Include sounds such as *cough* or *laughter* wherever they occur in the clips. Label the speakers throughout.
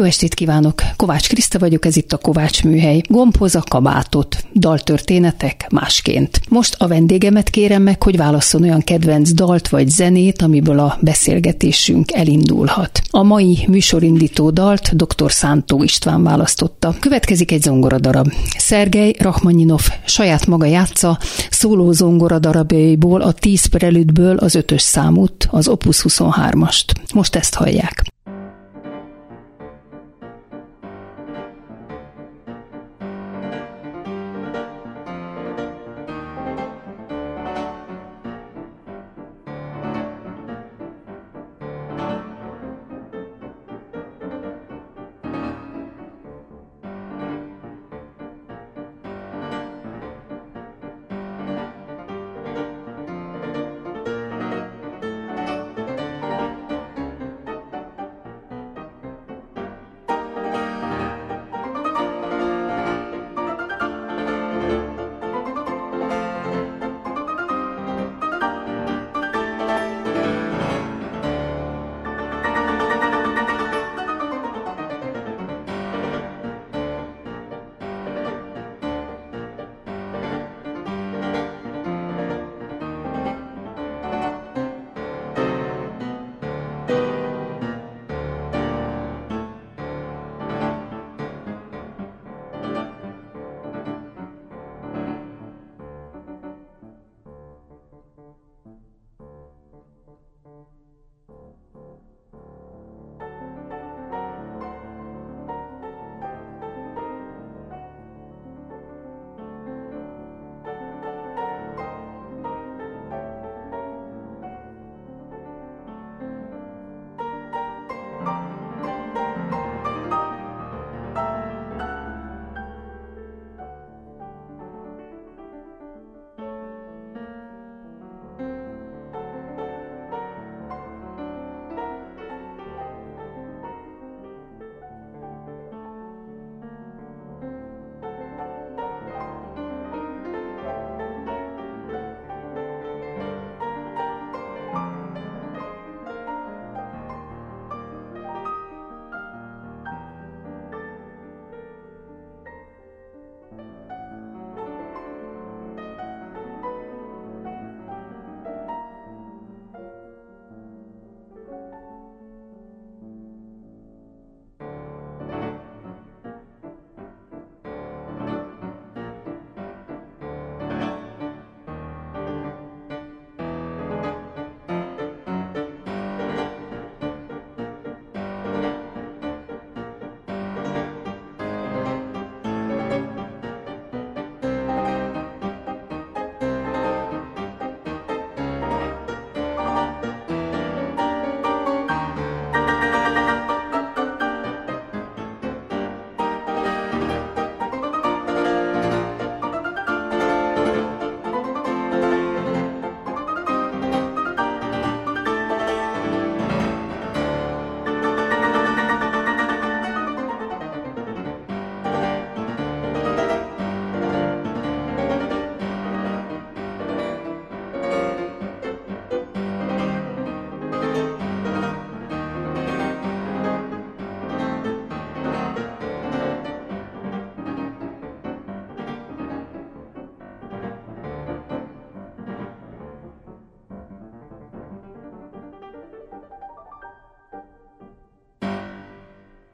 Speaker 1: Jó estét kívánok! Kovács Kriszta vagyok, ez itt a Kovács Műhely. Gombhoz a kabátot. Daltörténetek másként. Most a vendégemet kérem meg, hogy válasszon olyan kedvenc dalt vagy zenét, amiből a beszélgetésünk elindulhat. A mai műsorindító dalt dr. Szántó István választotta. Következik egy zongoradarab. Szergej Rachmaninov saját maga játsza, szóló zongoradarabjaiból a 10 prelüdből az ötös számút, az Opus 23-ast. Most ezt hallják.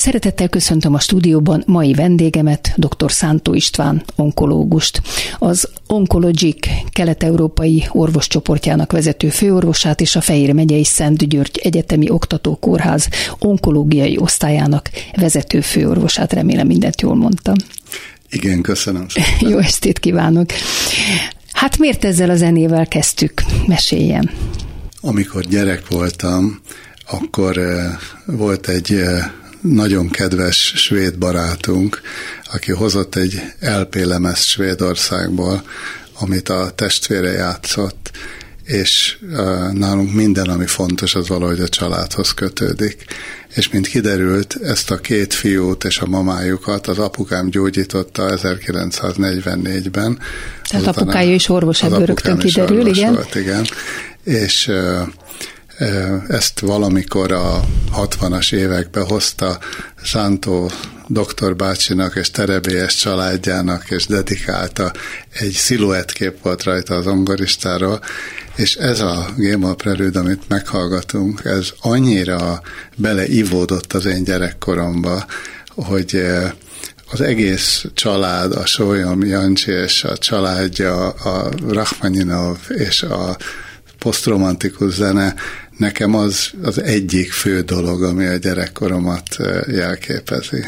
Speaker 1: Szeretettel köszöntöm a stúdióban mai vendégemet, dr. Szántó István, onkológust. Az Onkologic kelet-európai orvoscsoportjának vezető főorvosát és a Fehér megyei Szent György Egyetemi Oktatókórház onkológiai osztályának vezető főorvosát. Remélem mindent jól mondtam.
Speaker 2: Igen, köszönöm. *laughs*
Speaker 1: Jó estét kívánok. Hát miért ezzel a zenével kezdtük? Meséljen.
Speaker 2: Amikor gyerek voltam, akkor eh, volt egy eh, nagyon kedves svéd barátunk, aki hozott egy LP lemez Svédországból, amit a testvére játszott, és nálunk minden, ami fontos, az valahogy a családhoz kötődik. És mint kiderült, ezt a két fiút és a mamájukat az apukám gyógyította 1944-ben.
Speaker 1: Tehát apukája is orvos, ebből rögtön kiderül, igen.
Speaker 2: Volt, igen. És ezt valamikor a 60-as években hozta Szántó doktor bácsinak és Terebélyes családjának, és dedikálta. Egy sziluettkép volt rajta az ongoristáról, és ez a Géma Prelőd, amit meghallgatunk, ez annyira beleivódott az én gyerekkoromba, hogy az egész család, a Sólyom Jancsi és a családja, a Rachmaninov és a posztromantikus zene nekem az az egyik fő dolog, ami a gyerekkoromat jelképezi.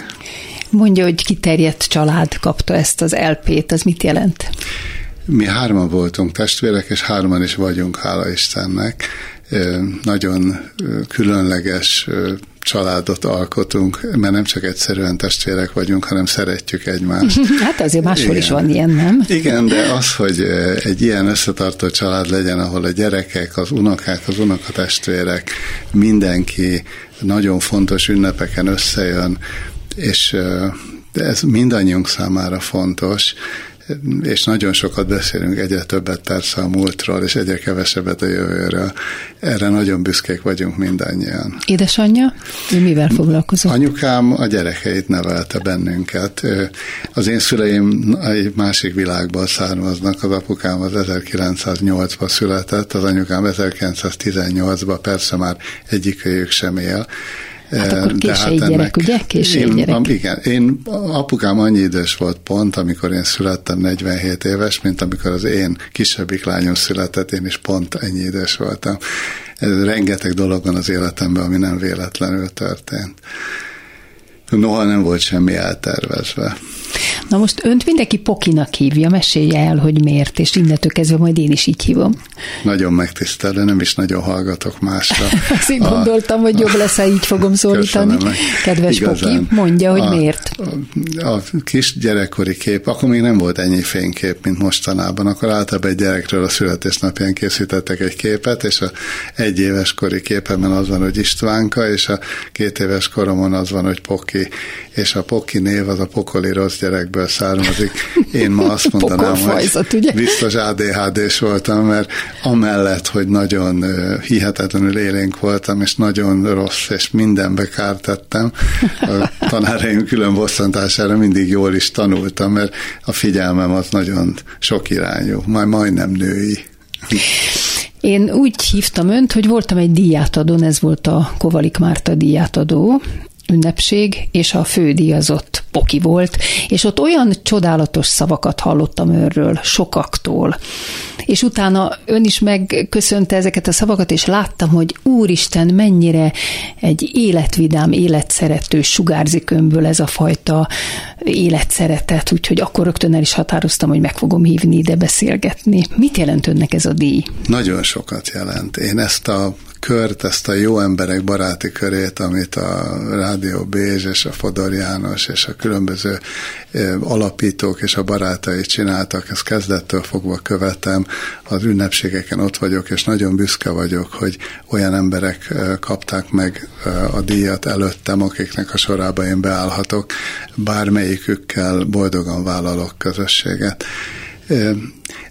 Speaker 1: Mondja, hogy kiterjedt család kapta ezt az LP-t, az mit jelent?
Speaker 2: Mi hárman voltunk testvérek, és hárman is vagyunk, hála Istennek. Nagyon különleges családot alkotunk, mert nem csak egyszerűen testvérek vagyunk, hanem szeretjük egymást. *laughs*
Speaker 1: hát azért máshol Igen. is van ilyen, nem?
Speaker 2: Igen, de az, hogy egy ilyen összetartó család legyen, ahol a gyerekek, az unokák, az unokatestvérek, mindenki nagyon fontos ünnepeken összejön, és ez mindannyiunk számára fontos, és nagyon sokat beszélünk, egyre többet persze a múltról, és egyre kevesebbet a jövőről. Erre nagyon büszkék vagyunk mindannyian.
Speaker 1: Édesanyja, ő mivel foglalkozott?
Speaker 2: Anyukám a gyerekeit nevelte bennünket. Az én szüleim egy másik világból származnak, az apukám az 1908-ban született, az anyukám 1918-ban, persze már egyikőjük sem él,
Speaker 1: Hát akkor késői hát gyerek, ennek, ugye? Késői
Speaker 2: én,
Speaker 1: gyerek.
Speaker 2: Igen, én, apukám annyi idős volt pont, amikor én születtem 47 éves, mint amikor az én kisebbik lányom született, én is pont ennyi idős voltam. Ez rengeteg dolog van az életemben, ami nem véletlenül történt. Noha nem volt semmi eltervezve.
Speaker 1: Na most önt mindenki Pokinak hívja, mesélje el, hogy miért, és innentől kezdve majd én is így hívom.
Speaker 2: Nagyon megtisztelő, nem is nagyon hallgatok másra. *laughs*
Speaker 1: Azt én gondoltam, hogy jobb lesz, ha így fogom szólítani. Köszönöm. Kedves Igazán, Poki, mondja, hogy a, miért.
Speaker 2: A, a kis gyerekkori kép, akkor még nem volt ennyi fénykép, mint mostanában, akkor általában egy gyerekről a születésnapján készítettek egy képet, és a egy éves kori képemben az van, hogy Istvánka, és a két éves koromon az van, hogy Poki, és a Poki név az a pokoli rossz gyerekből származik. Én ma azt *laughs* mondanám, hogy ugye? biztos ADHD-s voltam, mert amellett, hogy nagyon hihetetlenül élénk voltam, és nagyon rossz, és mindenbe kárt tettem, a *laughs* tanáraim külön bosszantására mindig jól is tanultam, mert a figyelmem az nagyon sok irányú, majd majdnem női.
Speaker 1: Én úgy hívtam önt, hogy voltam egy díjátadón, ez volt a Kovalik Márta díjátadó, ünnepség, és a fődíjazott Poki volt, és ott olyan csodálatos szavakat hallottam őről, sokaktól. És utána ön is megköszönte ezeket a szavakat, és láttam, hogy Úristen, mennyire egy életvidám, életszerető sugárzik önből ez a fajta életszeretet, úgyhogy akkor rögtön el is határoztam, hogy meg fogom hívni ide beszélgetni. Mit jelent önnek ez a díj?
Speaker 2: Nagyon sokat jelent. Én ezt a kört, ezt a jó emberek baráti körét, amit a Rádió Bézs és a Fodor János és a különböző alapítók és a barátai csináltak, ezt kezdettől fogva követem, az ünnepségeken ott vagyok, és nagyon büszke vagyok, hogy olyan emberek kapták meg a díjat előttem, akiknek a sorába én beállhatok, bármelyikükkel boldogan vállalok közösséget.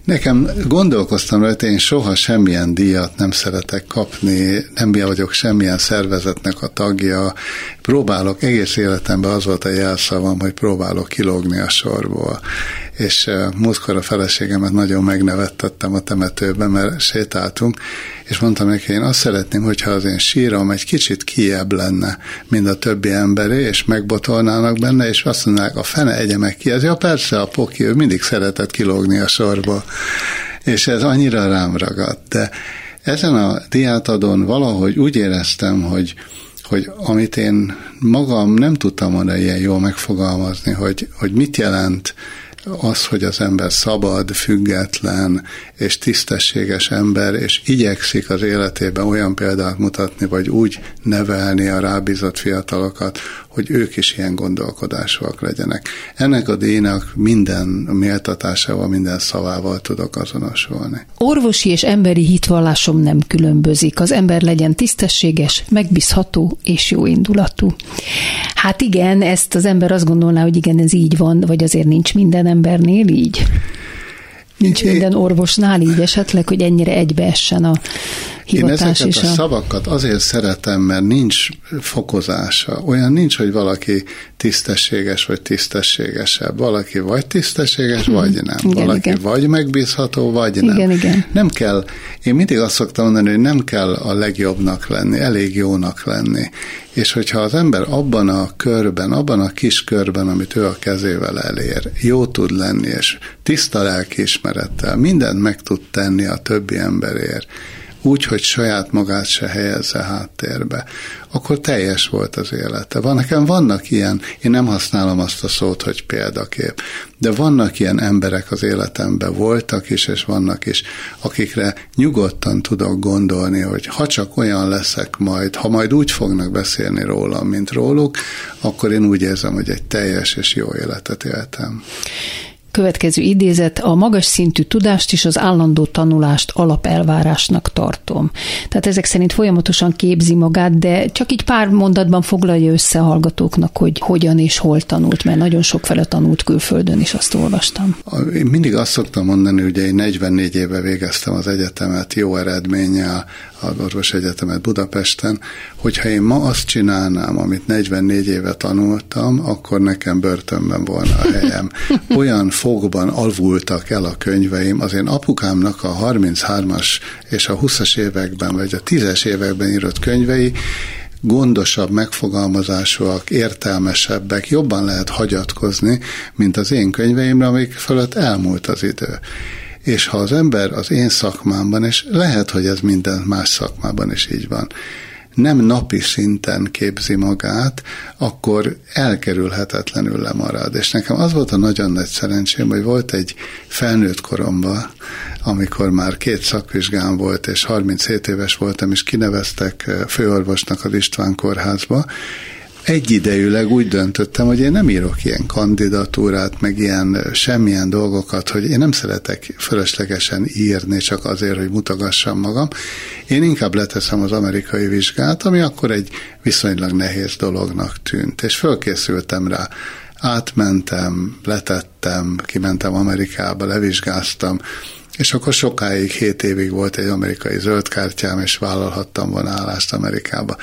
Speaker 2: Nekem gondolkoztam rajta, én soha semmilyen díjat nem szeretek kapni, nem vagyok semmilyen szervezetnek a tagja. Próbálok, egész életemben az volt a jelszavam, hogy próbálok kilógni a sorból és múltkor a feleségemet nagyon megnevettettem a temetőben, mert sétáltunk, és mondtam neki, én azt szeretném, hogyha az én sírom egy kicsit kiebb lenne, mint a többi emberé, és megbotolnának benne, és azt mondják, a fene egye meg ki. Ez ja persze, a poki, ő mindig szeretett kilógni a sorba, és ez annyira rám ragadt, de ezen a diátadon valahogy úgy éreztem, hogy hogy amit én magam nem tudtam volna ilyen jól megfogalmazni, hogy, hogy mit jelent az, hogy az ember szabad, független és tisztességes ember, és igyekszik az életében olyan példát mutatni, vagy úgy nevelni a rábízott fiatalokat, hogy ők is ilyen gondolkodásúak legyenek. Ennek a díjnak minden méltatásával, minden szavával tudok azonosulni.
Speaker 1: Orvosi és emberi hitvallásom nem különbözik. Az ember legyen tisztességes, megbízható és jó indulatú. Hát igen, ezt az ember azt gondolná, hogy igen, ez így van, vagy azért nincs minden embernél így? Nincs minden orvosnál így esetleg, hogy ennyire egybeessen a hivatás
Speaker 2: Én ezeket
Speaker 1: is
Speaker 2: a, a szavakat azért szeretem, mert nincs fokozása. Olyan nincs, hogy valaki tisztességes vagy tisztességesebb. Valaki vagy tisztességes, hmm. vagy nem. Igen, valaki igen. vagy megbízható, vagy nem.
Speaker 1: Igen, igen.
Speaker 2: Nem kell, én mindig azt szoktam mondani, hogy nem kell a legjobbnak lenni, elég jónak lenni. És hogyha az ember abban a körben, abban a kis körben, amit ő a kezével elér, jó tud lenni, és tiszta lelkiismerettel mindent meg tud tenni a többi emberért, úgy, hogy saját magát se helyezze háttérbe, akkor teljes volt az élete. Van, nekem vannak ilyen, én nem használom azt a szót, hogy példakép, de vannak ilyen emberek az életemben, voltak is, és vannak is, akikre nyugodtan tudok gondolni, hogy ha csak olyan leszek majd, ha majd úgy fognak beszélni rólam, mint róluk, akkor én úgy érzem, hogy egy teljes és jó életet éltem.
Speaker 1: Következő idézet, a magas szintű tudást és az állandó tanulást alapelvárásnak tartom. Tehát ezek szerint folyamatosan képzi magát, de csak így pár mondatban foglalja össze a hallgatóknak, hogy hogyan és hol tanult, mert nagyon sok fele tanult külföldön is, azt olvastam.
Speaker 2: Én mindig azt szoktam mondani, hogy én 44 éve végeztem az egyetemet jó eredménnyel, az orvos egyetemet Budapesten, hogyha én ma azt csinálnám, amit 44 éve tanultam, akkor nekem börtönben volna a helyem. *laughs* Olyan fogban alvultak el a könyveim, az én apukámnak a 33-as és a 20-as években, vagy a 10-es években írott könyvei, gondosabb megfogalmazásúak, értelmesebbek, jobban lehet hagyatkozni, mint az én könyveimre, amik fölött elmúlt az idő. És ha az ember az én szakmámban, és lehet, hogy ez minden más szakmában is így van, nem napi szinten képzi magát, akkor elkerülhetetlenül lemarad. És nekem az volt a nagyon nagy szerencsém, hogy volt egy felnőtt koromban, amikor már két szakvizsgám volt, és 37 éves voltam, és kineveztek főorvosnak az István kórházba, egyidejűleg úgy döntöttem, hogy én nem írok ilyen kandidatúrát, meg ilyen semmilyen dolgokat, hogy én nem szeretek fölöslegesen írni csak azért, hogy mutogassam magam. Én inkább leteszem az amerikai vizsgát, ami akkor egy viszonylag nehéz dolognak tűnt, és fölkészültem rá. Átmentem, letettem, kimentem Amerikába, levizsgáztam, és akkor sokáig, hét évig volt egy amerikai zöldkártyám, és vállalhattam volna állást Amerikába.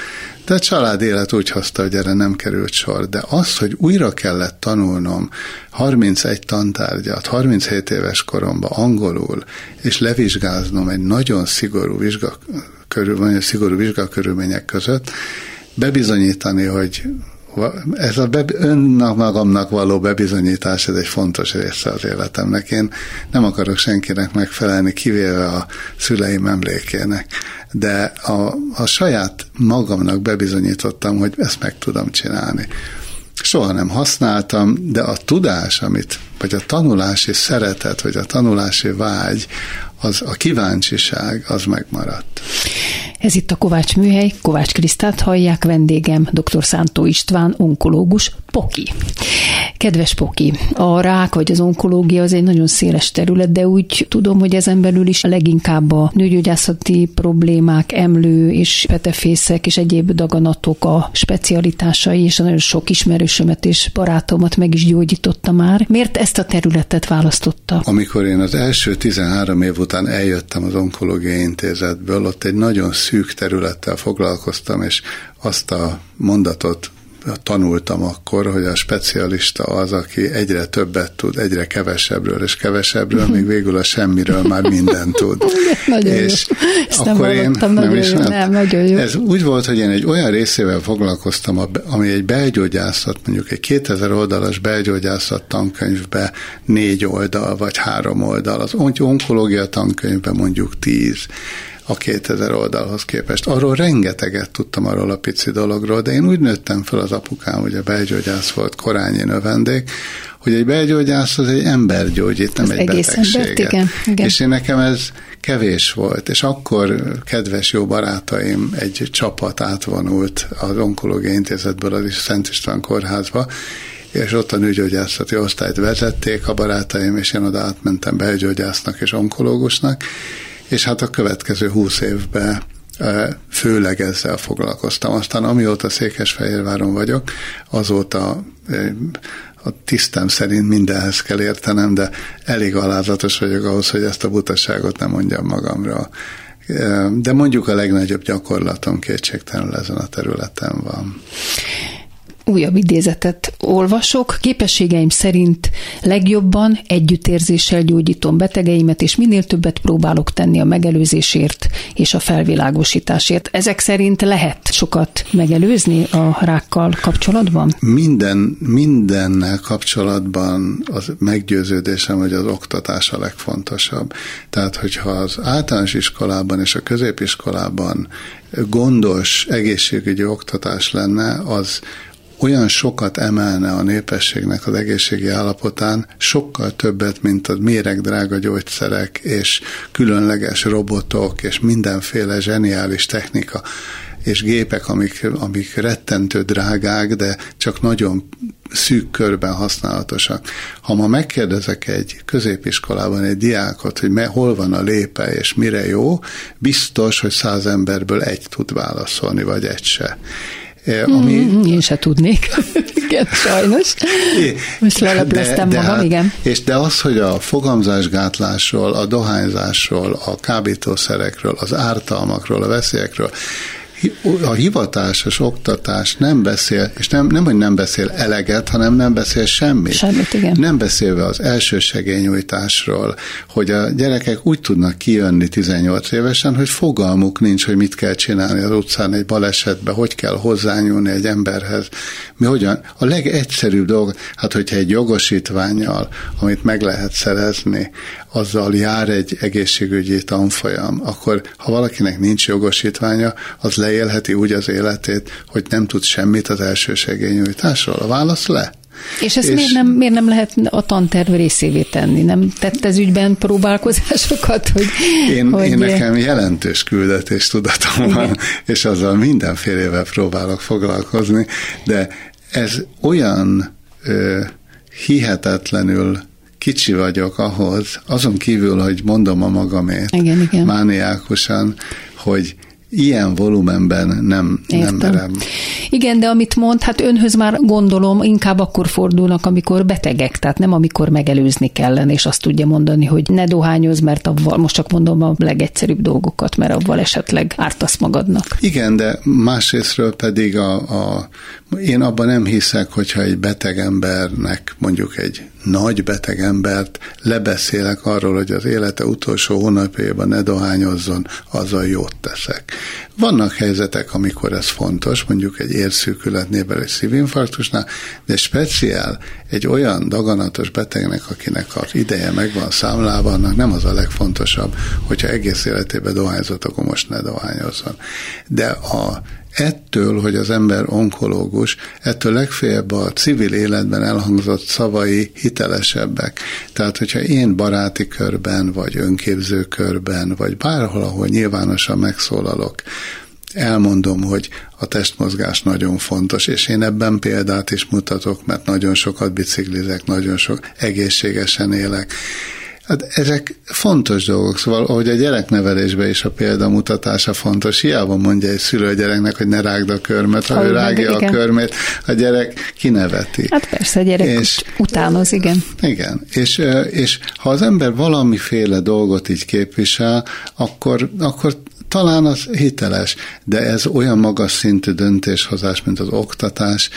Speaker 2: De a család élet úgy hozta, hogy erre nem került sor. De az, hogy újra kellett tanulnom 31 tantárgyat, 37 éves koromban angolul, és levizsgáznom egy nagyon szigorú vizsga, körül, nagyon szigorú vizsgakörülmények között, bebizonyítani, hogy ez a be, önmagamnak való bebizonyítás, ez egy fontos része az életemnek. Én nem akarok senkinek megfelelni, kivéve a szüleim emlékének, de a, a saját magamnak bebizonyítottam, hogy ezt meg tudom csinálni. Soha nem használtam, de a tudás, amit, vagy a tanulási szeretet, vagy a tanulási vágy, az a kíváncsiság, az megmaradt.
Speaker 1: Ez itt a Kovács műhely, Kovács Krisztát hallják, vendégem dr. Szántó István, onkológus, Poki. Kedves Poki, a rák vagy az onkológia az egy nagyon széles terület, de úgy tudom, hogy ezen belül is leginkább a nőgyógyászati problémák, emlő és petefészek és egyéb daganatok a specialitásai, és nagyon sok ismerősömet és barátomat meg is gyógyította már. Miért ezt a területet választotta?
Speaker 2: Amikor én az első 13 év után eljöttem az onkológiai intézetből, ott egy nagyon szűk területtel foglalkoztam, és azt a mondatot tanultam akkor, hogy a specialista az, aki egyre többet tud, egyre kevesebbről és kevesebbről, még végül a semmiről már mindent tud. *laughs*
Speaker 1: nagyon és jó. akkor nem én nem nagyon is, jó. Nem, nagyon jó.
Speaker 2: Ez úgy volt, hogy én egy olyan részével foglalkoztam, ami egy belgyógyászat, mondjuk egy 2000 oldalas belgyógyászat tankönyvbe négy oldal vagy három oldal, az onkológia tankönyvbe mondjuk tíz a 2000 oldalhoz képest. Arról rengeteget tudtam arról a pici dologról, de én úgy nőttem fel az apukám, hogy a belgyógyász volt, korányi növendék, hogy egy belgyógyász az egy ember gyógyít, nem az egy egész betegséget. Embert, igen, igen. És én nekem ez kevés volt, és akkor kedves jó barátaim egy csapat átvonult az onkológiai intézetből az is Szent István kórházba, és ott a nőgyógyászati osztályt vezették a barátaim, és én oda átmentem belgyógyásznak és onkológusnak, és hát a következő húsz évben főleg ezzel foglalkoztam. Aztán amióta Székesfehérváron vagyok, azóta a tisztem szerint mindenhez kell értenem, de elég alázatos vagyok ahhoz, hogy ezt a butaságot nem mondjam magamra. De mondjuk a legnagyobb gyakorlatom kétségtelenül ezen a területen van
Speaker 1: újabb idézetet olvasok. Képességeim szerint legjobban együttérzéssel gyógyítom betegeimet, és minél többet próbálok tenni a megelőzésért és a felvilágosításért. Ezek szerint lehet sokat megelőzni a rákkal kapcsolatban?
Speaker 2: Minden, mindennel kapcsolatban az meggyőződésem, hogy az oktatás a legfontosabb. Tehát, hogyha az általános iskolában és a középiskolában gondos egészségügyi oktatás lenne, az olyan sokat emelne a népességnek az egészségi állapotán, sokkal többet, mint a méregdrága gyógyszerek és különleges robotok és mindenféle zseniális technika és gépek, amik, amik rettentő drágák, de csak nagyon szűk körben használatosak. Ha ma megkérdezek egy középiskolában egy diákot, hogy me, hol van a lépe és mire jó, biztos, hogy száz emberből egy tud válaszolni, vagy egy se.
Speaker 1: Ami... Mm, én se tudnék. *laughs* igen, sajnos. Most lelepleztem de, magam, de, igen.
Speaker 2: És de az, hogy a fogamzásgátlásról, a dohányzásról, a kábítószerekről, az ártalmakról, a veszélyekről a hivatásos oktatás nem beszél, és nem, nem, hogy nem beszél eleget, hanem nem beszél semmit.
Speaker 1: Semmit, igen.
Speaker 2: Nem beszélve az elsősegélynyújtásról, hogy a gyerekek úgy tudnak kijönni 18 évesen, hogy fogalmuk nincs, hogy mit kell csinálni az utcán egy balesetbe, hogy kell hozzányúlni egy emberhez. Mi hogyan? A legegyszerűbb dolog, hát hogyha egy jogosítványjal, amit meg lehet szerezni, azzal jár egy egészségügyi tanfolyam, akkor ha valakinek nincs jogosítványa, az leélheti úgy az életét, hogy nem tud semmit az elsősegélynyújtásról. A válasz le.
Speaker 1: És ezt és miért, nem, miért nem lehet a tanterv részévé tenni? Nem tett ez ügyben próbálkozásokat? Hogy,
Speaker 2: én, hogy... én nekem jelentős küldetés tudatom van, és azzal mindenfélevel próbálok foglalkozni, de ez olyan ö, hihetetlenül kicsi vagyok ahhoz, azon kívül, hogy mondom a magamét igen, igen. mániákusan, hogy ilyen volumenben nem, nem merem.
Speaker 1: Igen, de amit mond, hát önhöz már gondolom, inkább akkor fordulnak, amikor betegek, tehát nem amikor megelőzni kellene, és azt tudja mondani, hogy ne dohányoz, mert avval, most csak mondom a legegyszerűbb dolgokat, mert avval esetleg ártasz magadnak.
Speaker 2: Igen, de másrésztről pedig a, a én abban nem hiszek, hogyha egy beteg embernek, mondjuk egy nagy beteg embert lebeszélek arról, hogy az élete utolsó hónapjában ne dohányozzon, azzal jót teszek. Vannak helyzetek, amikor ez fontos, mondjuk egy érszűkületnél, egy szívinfarktusnál, de speciál egy olyan daganatos betegnek, akinek az ideje meg van számlálva, annak nem az a legfontosabb, hogyha egész életében dohányzott, akkor most ne dohányozzon. De a ettől, hogy az ember onkológus, ettől legfeljebb a civil életben elhangzott szavai hitelesebbek. Tehát, hogyha én baráti körben, vagy önképző körben, vagy bárhol, ahol nyilvánosan megszólalok, elmondom, hogy a testmozgás nagyon fontos, és én ebben példát is mutatok, mert nagyon sokat biciklizek, nagyon sok egészségesen élek, Hát ezek fontos dolgok, szóval ahogy a gyereknevelésben is a példamutatása fontos, hiába mondja egy szülő a gyereknek, hogy ne rágd a körmet, ha, ha ő rágja a körmét, a gyerek kineveti.
Speaker 1: Hát persze, a gyerek és, utánoz, igen.
Speaker 2: Igen, és, és ha az ember valamiféle dolgot így képvisel, akkor, akkor talán az hiteles, de ez olyan magas szintű döntéshozás, mint az oktatás,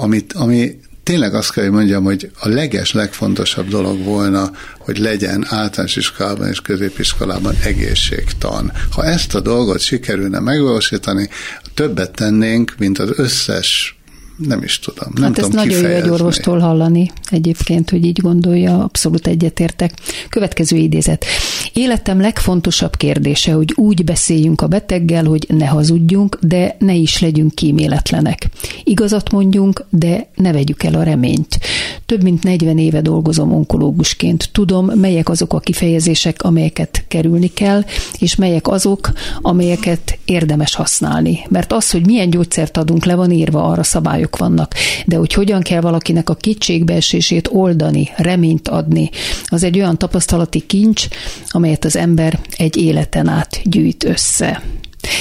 Speaker 2: amit, ami tényleg azt kell, hogy mondjam, hogy a leges, legfontosabb dolog volna, hogy legyen általános iskolában és középiskolában egészségtan. Ha ezt a dolgot sikerülne megvalósítani, többet tennénk, mint az összes nem is tudom. Nem
Speaker 1: hát
Speaker 2: tudom
Speaker 1: ezt nagyon jó egy orvostól hallani egyébként, hogy így gondolja, abszolút egyetértek. Következő idézet. Életem legfontosabb kérdése, hogy úgy beszéljünk a beteggel, hogy ne hazudjunk, de ne is legyünk kíméletlenek. Igazat mondjunk, de ne vegyük el a reményt. Több mint 40 éve dolgozom onkológusként. Tudom, melyek azok a kifejezések, amelyeket kerülni kell, és melyek azok, amelyeket érdemes használni. Mert az, hogy milyen gyógyszert adunk, le van írva, arra szabályok vannak. De hogy hogyan kell valakinek a kétségbeesését oldani, reményt adni, az egy olyan tapasztalati kincs, amelyet az ember egy életen át gyűjt össze.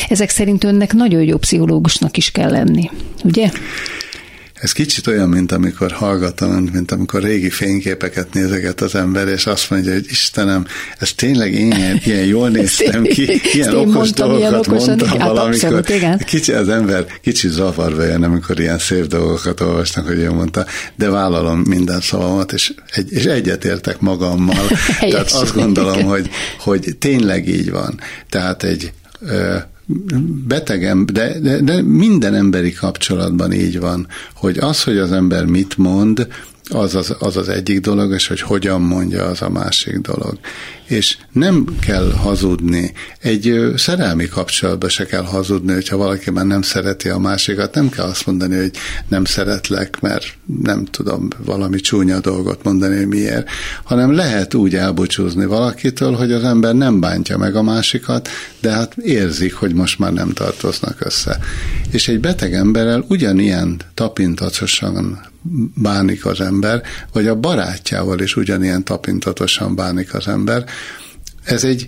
Speaker 1: Ezek szerint önnek nagyon jó pszichológusnak is kell lenni, ugye?
Speaker 2: Ez kicsit olyan, mint amikor hallgatom, mint amikor régi fényképeket nézeget az ember, és azt mondja, hogy Istenem, ez tényleg én ilyen jól *laughs* néztem ki, ilyen okos mondtam, dolgokat ilyen mondtam hát valamikor. Abszolút, igen. Kicsi az ember, kicsit zavarba jön, amikor ilyen szép dolgokat olvasnak, hogy ő mondta, de vállalom minden szavamat, és, egy, és egyetértek magammal. *laughs* Tehát azt gondolom, hogy, hogy tényleg így van. Tehát egy betegem, de, de, de minden emberi kapcsolatban így van, hogy az, hogy az ember mit mond, az az, az az egyik dolog, és hogy hogyan mondja, az a másik dolog. És nem kell hazudni. Egy szerelmi kapcsolatban se kell hazudni, hogyha valaki már nem szereti a másikat, nem kell azt mondani, hogy nem szeretlek, mert nem tudom valami csúnya dolgot mondani, hogy miért, hanem lehet úgy elbúcsúzni valakitől, hogy az ember nem bántja meg a másikat, de hát érzik, hogy most már nem tartoznak össze. És egy beteg emberrel ugyanilyen tapintatosan bánik az ember, vagy a barátjával is ugyanilyen tapintatosan bánik az ember. Ez egy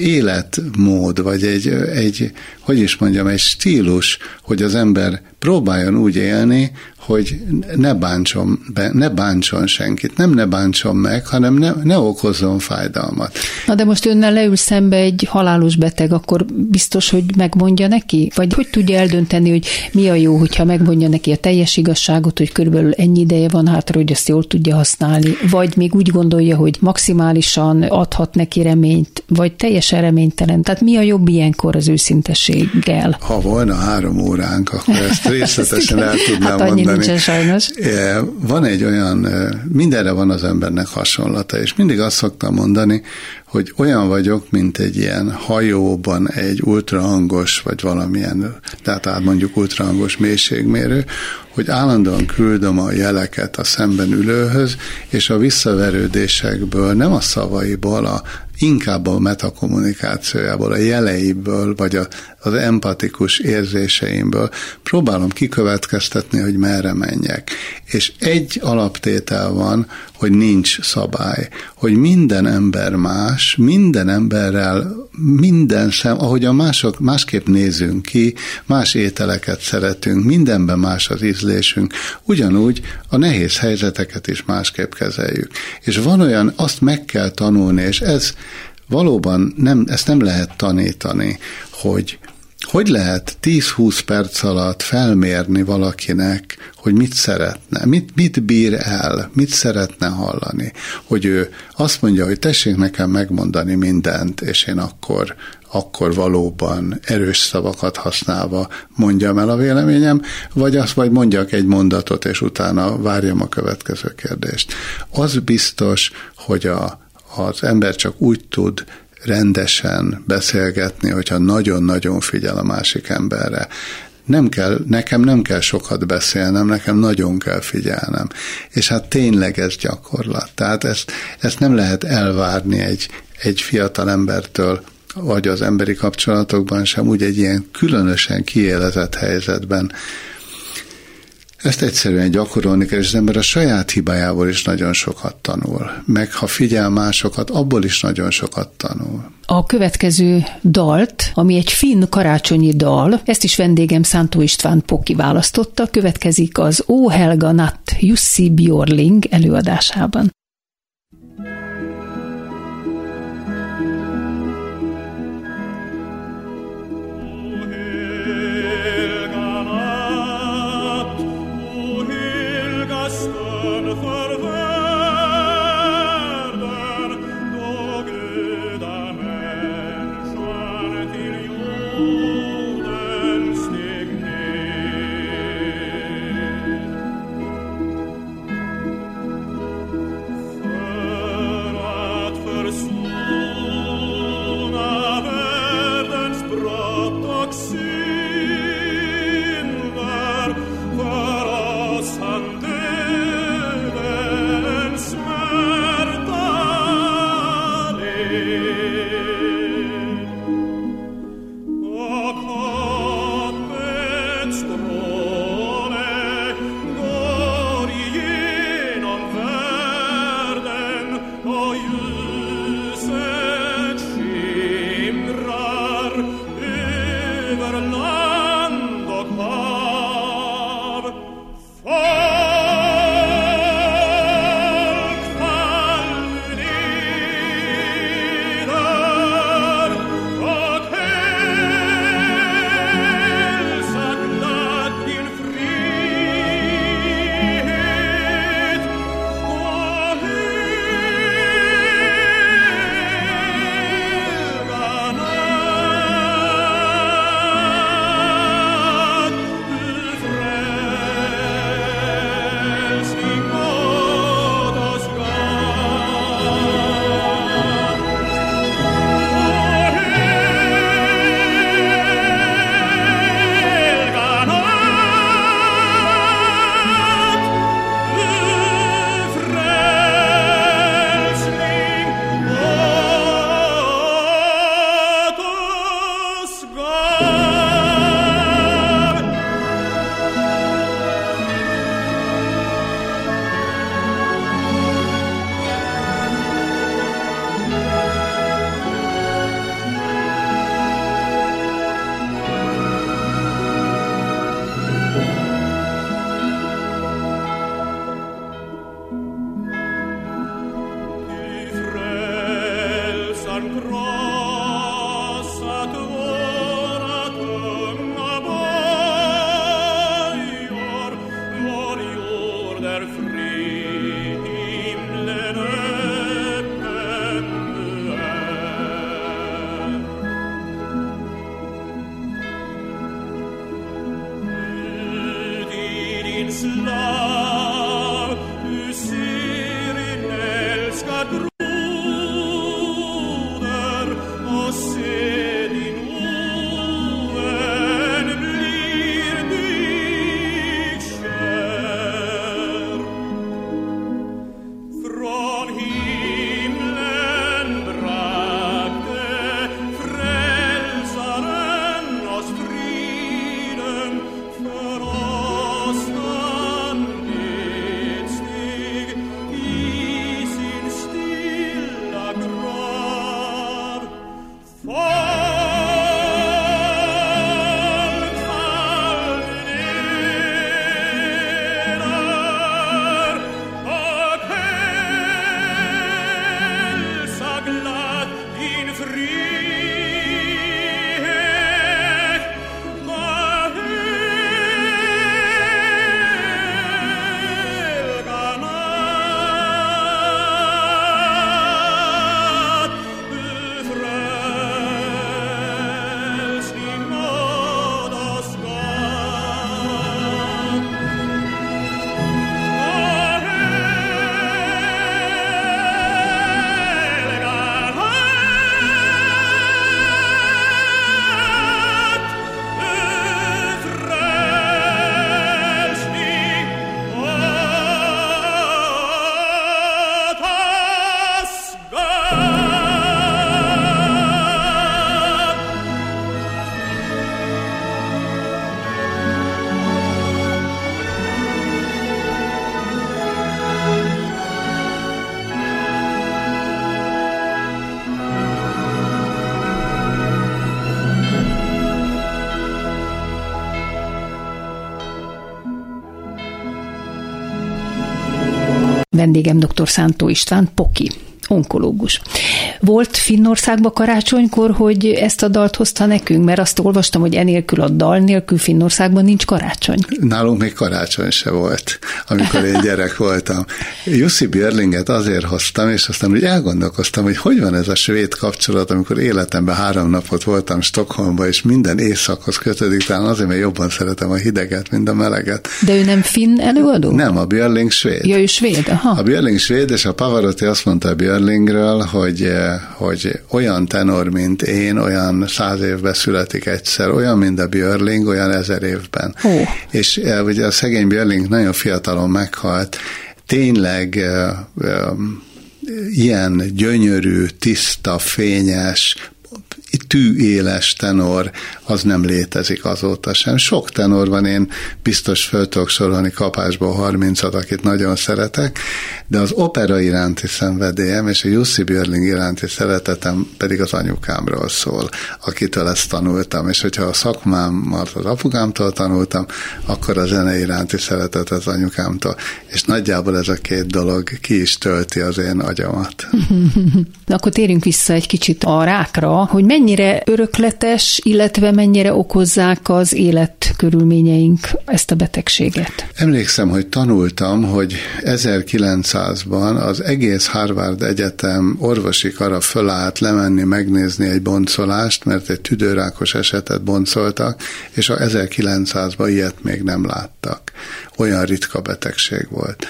Speaker 2: életmód, vagy egy, egy, hogy is mondjam, egy stílus, hogy az ember próbáljon úgy élni, hogy ne bántson, be, ne bántson senkit, nem ne bántson meg, hanem ne, ne okozzon fájdalmat.
Speaker 1: Na de most önnel leül szembe egy halálos beteg, akkor biztos, hogy megmondja neki? Vagy hogy tudja eldönteni, hogy mi a jó, hogyha megmondja neki a teljes igazságot, hogy körülbelül ennyi ideje van hátra, hogy ezt jól tudja használni, vagy még úgy gondolja, hogy maximálisan adhat neki reményt, vagy teljesen reménytelen. Tehát mi a jobb ilyenkor az őszintességgel?
Speaker 2: Ha volna három óránk, akkor ezt *laughs* részletesen el tudnám hát mondani
Speaker 1: nincsen sajnos.
Speaker 2: Van egy olyan, mindenre van az embernek hasonlata, és mindig azt szoktam mondani, hogy olyan vagyok, mint egy ilyen hajóban egy ultrahangos, vagy valamilyen, tehát mondjuk ultrahangos mélységmérő, hogy állandóan küldöm a jeleket a szemben ülőhöz, és a visszaverődésekből, nem a szavaiból, a, inkább a metakommunikációjából, a jeleiből, vagy a, az empatikus érzéseimből próbálom kikövetkeztetni, hogy merre menjek. És egy alaptétel van, hogy nincs szabály, hogy minden ember más, minden emberrel, minden sem, ahogy a mások, másképp nézünk ki, más ételeket szeretünk, mindenben más az ízlésünk, ugyanúgy a nehéz helyzeteket is másképp kezeljük. És van olyan, azt meg kell tanulni, és ez valóban nem, ezt nem lehet tanítani, hogy hogy lehet 10-20 perc alatt felmérni valakinek, hogy mit szeretne, mit, mit bír el, mit szeretne hallani, hogy ő azt mondja, hogy tessék nekem megmondani mindent, és én akkor, akkor valóban erős szavakat használva mondjam el a véleményem, vagy azt vagy mondjak egy mondatot, és utána várjam a következő kérdést. Az biztos, hogy a, az ember csak úgy tud rendesen beszélgetni, hogyha nagyon-nagyon figyel a másik emberre. Nem kell, nekem nem kell sokat beszélnem, nekem nagyon kell figyelnem. És hát tényleg ez gyakorlat. Tehát ezt, ezt nem lehet elvárni egy, egy fiatal embertől, vagy az emberi kapcsolatokban sem, úgy egy ilyen különösen kiélezett helyzetben ezt egyszerűen gyakorolni kell, és az ember a saját hibájából is nagyon sokat tanul. Meg ha figyel másokat, abból is nagyon sokat tanul.
Speaker 1: A következő dalt, ami egy finn karácsonyi dal, ezt is vendégem Szántó István Poki választotta, következik az Ó Helga Natt Jussi Bjorling előadásában. der Frieden. Vendégem dr. Szántó István Poki onkológus. Volt Finnországba karácsonykor, hogy ezt a dalt hozta nekünk, mert azt olvastam, hogy enélkül a dal nélkül Finnországban nincs karácsony.
Speaker 2: Nálunk még karácsony se volt, amikor én gyerek voltam. Jussi Björlinget azért hoztam, és aztán úgy elgondolkoztam, hogy hogy van ez a svéd kapcsolat, amikor életemben három napot voltam Stockholmba, és minden éjszakhoz kötődik, talán azért, mert jobban szeretem a hideget, mint a meleget.
Speaker 1: De ő nem finn előadó?
Speaker 2: Nem, a Björling svéd.
Speaker 1: Ja, ő svéd, aha.
Speaker 2: A Björling svéd, és a Pavarotti azt mondta a Björlingről, hogy, hogy olyan tenor, mint én, olyan száz évben születik egyszer, olyan, mint a Björling, olyan ezer évben.
Speaker 1: Oh.
Speaker 2: És ugye a szegény Björling nagyon fiatalon meghalt, tényleg ilyen gyönyörű, tiszta, fényes, tűéles tenor, az nem létezik azóta sem. Sok tenor van, én biztos föl tudok sorolni kapásból 30 akit nagyon szeretek, de az opera iránti szenvedélyem és a Jussi Björling iránti szeretetem pedig az anyukámról szól, akitől ezt tanultam, és hogyha a szakmámat az apukámtól tanultam, akkor a zene iránti szeretet az anyukámtól, és nagyjából ez a két dolog ki is tölti az én agyamat. *laughs*
Speaker 1: Akkor térjünk vissza egy kicsit a rákra, hogy mennyire örökletes, illetve mennyire okozzák az életkörülményeink ezt a betegséget.
Speaker 2: Emlékszem, hogy tanultam, hogy 1900-ban az egész Harvard Egyetem orvosi kara fölállt lemenni megnézni egy boncolást, mert egy tüdőrákos esetet boncoltak, és a 1900-ban ilyet még nem láttak. Olyan ritka betegség volt.